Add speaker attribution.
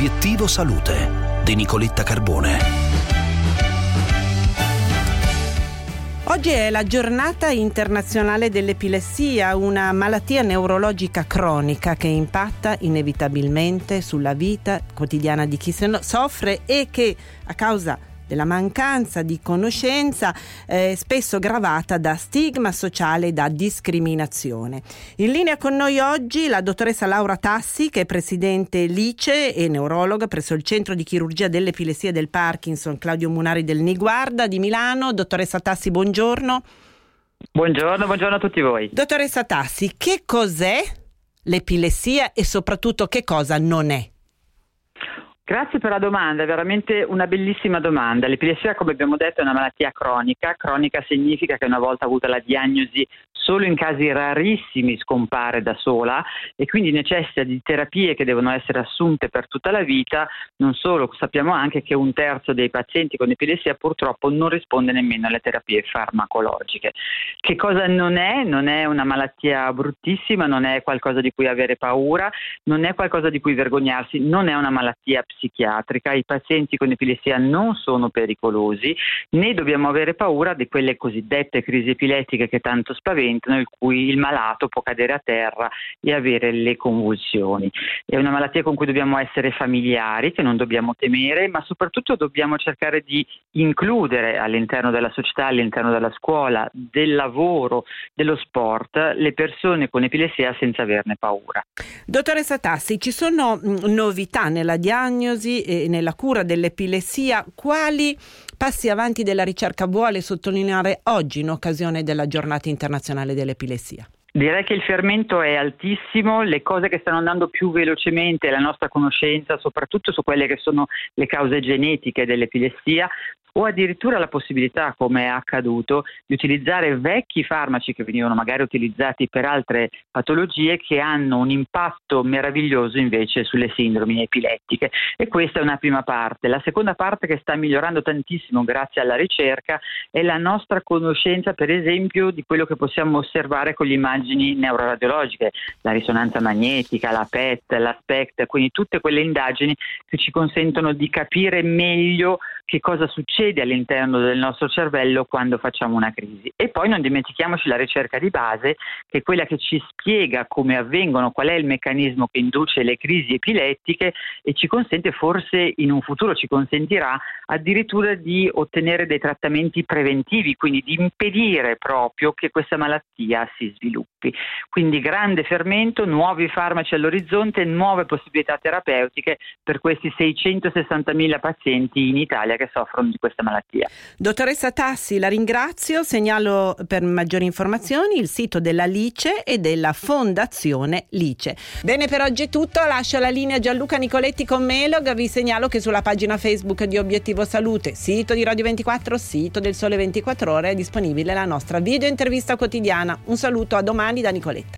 Speaker 1: Obiettivo Salute di Nicoletta Carbone.
Speaker 2: Oggi è la giornata internazionale dell'epilessia, una malattia neurologica cronica che impatta inevitabilmente sulla vita quotidiana di chi soffre e che a causa della mancanza di conoscenza eh, spesso gravata da stigma sociale e da discriminazione. In linea con noi oggi la dottoressa Laura Tassi che è presidente LICE e neurologa presso il centro di chirurgia dell'epilessia del Parkinson Claudio Munari del Niguarda di Milano. Dottoressa Tassi, buongiorno.
Speaker 3: Buongiorno, buongiorno a tutti voi.
Speaker 2: Dottoressa Tassi, che cos'è l'epilessia e soprattutto che cosa non è?
Speaker 3: Grazie per la domanda, è veramente una bellissima domanda. L'epilessia, come abbiamo detto, è una malattia cronica. Cronica significa che una volta avuta la diagnosi solo in casi rarissimi scompare da sola e quindi necessita di terapie che devono essere assunte per tutta la vita. Non solo, sappiamo anche che un terzo dei pazienti con epilessia purtroppo non risponde nemmeno alle terapie farmacologiche. Che cosa non è? Non è una malattia bruttissima, non è qualcosa di cui avere paura, non è qualcosa di cui vergognarsi, non è una malattia psichiatrica. I pazienti con epilessia non sono pericolosi, né dobbiamo avere paura di quelle cosiddette crisi epilettiche che tanto spaventano momento nel cui il malato può cadere a terra e avere le convulsioni. È una malattia con cui dobbiamo essere familiari, che non dobbiamo temere, ma soprattutto dobbiamo cercare di includere all'interno della società, all'interno della scuola, del lavoro, dello sport, le persone con epilessia senza averne paura.
Speaker 2: Dottoressa Tassi, ci sono novità nella diagnosi e nella cura dell'epilessia? Quali passi avanti della ricerca vuole sottolineare oggi in occasione della giornata internazionale dell'epilessia?
Speaker 3: Direi che il fermento è altissimo, le cose che stanno andando più velocemente, la nostra conoscenza, soprattutto su quelle che sono le cause genetiche dell'epilessia, o addirittura la possibilità, come è accaduto, di utilizzare vecchi farmaci che venivano magari utilizzati per altre patologie che hanno un impatto meraviglioso invece sulle sindromi epilettiche. E questa è una prima parte. La seconda parte che sta migliorando tantissimo grazie alla ricerca è la nostra conoscenza, per esempio, di quello che possiamo osservare con le immagini neuroradiologiche, la risonanza magnetica, la PET, la SPECT, quindi tutte quelle indagini che ci consentono di capire meglio che cosa succede all'interno del nostro cervello quando facciamo una crisi. E poi non dimentichiamoci la ricerca di base, che è quella che ci spiega come avvengono, qual è il meccanismo che induce le crisi epilettiche e ci consente forse in un futuro, ci consentirà addirittura di ottenere dei trattamenti preventivi, quindi di impedire proprio che questa malattia si sviluppi. Quindi grande fermento, nuovi farmaci all'orizzonte, nuove possibilità terapeutiche per questi 660.000 pazienti in Italia che soffrono di questa malattia.
Speaker 2: Dottoressa Tassi, la ringrazio. Segnalo per maggiori informazioni il sito della Lice e della Fondazione Lice. Bene, per oggi è tutto. Lascio la linea Gianluca Nicoletti con Melog. Vi segnalo che sulla pagina Facebook di Obiettivo Salute, sito di Radio 24, sito del Sole 24 Ore, è disponibile la nostra video intervista quotidiana. Un saluto a domani da Nicoletta.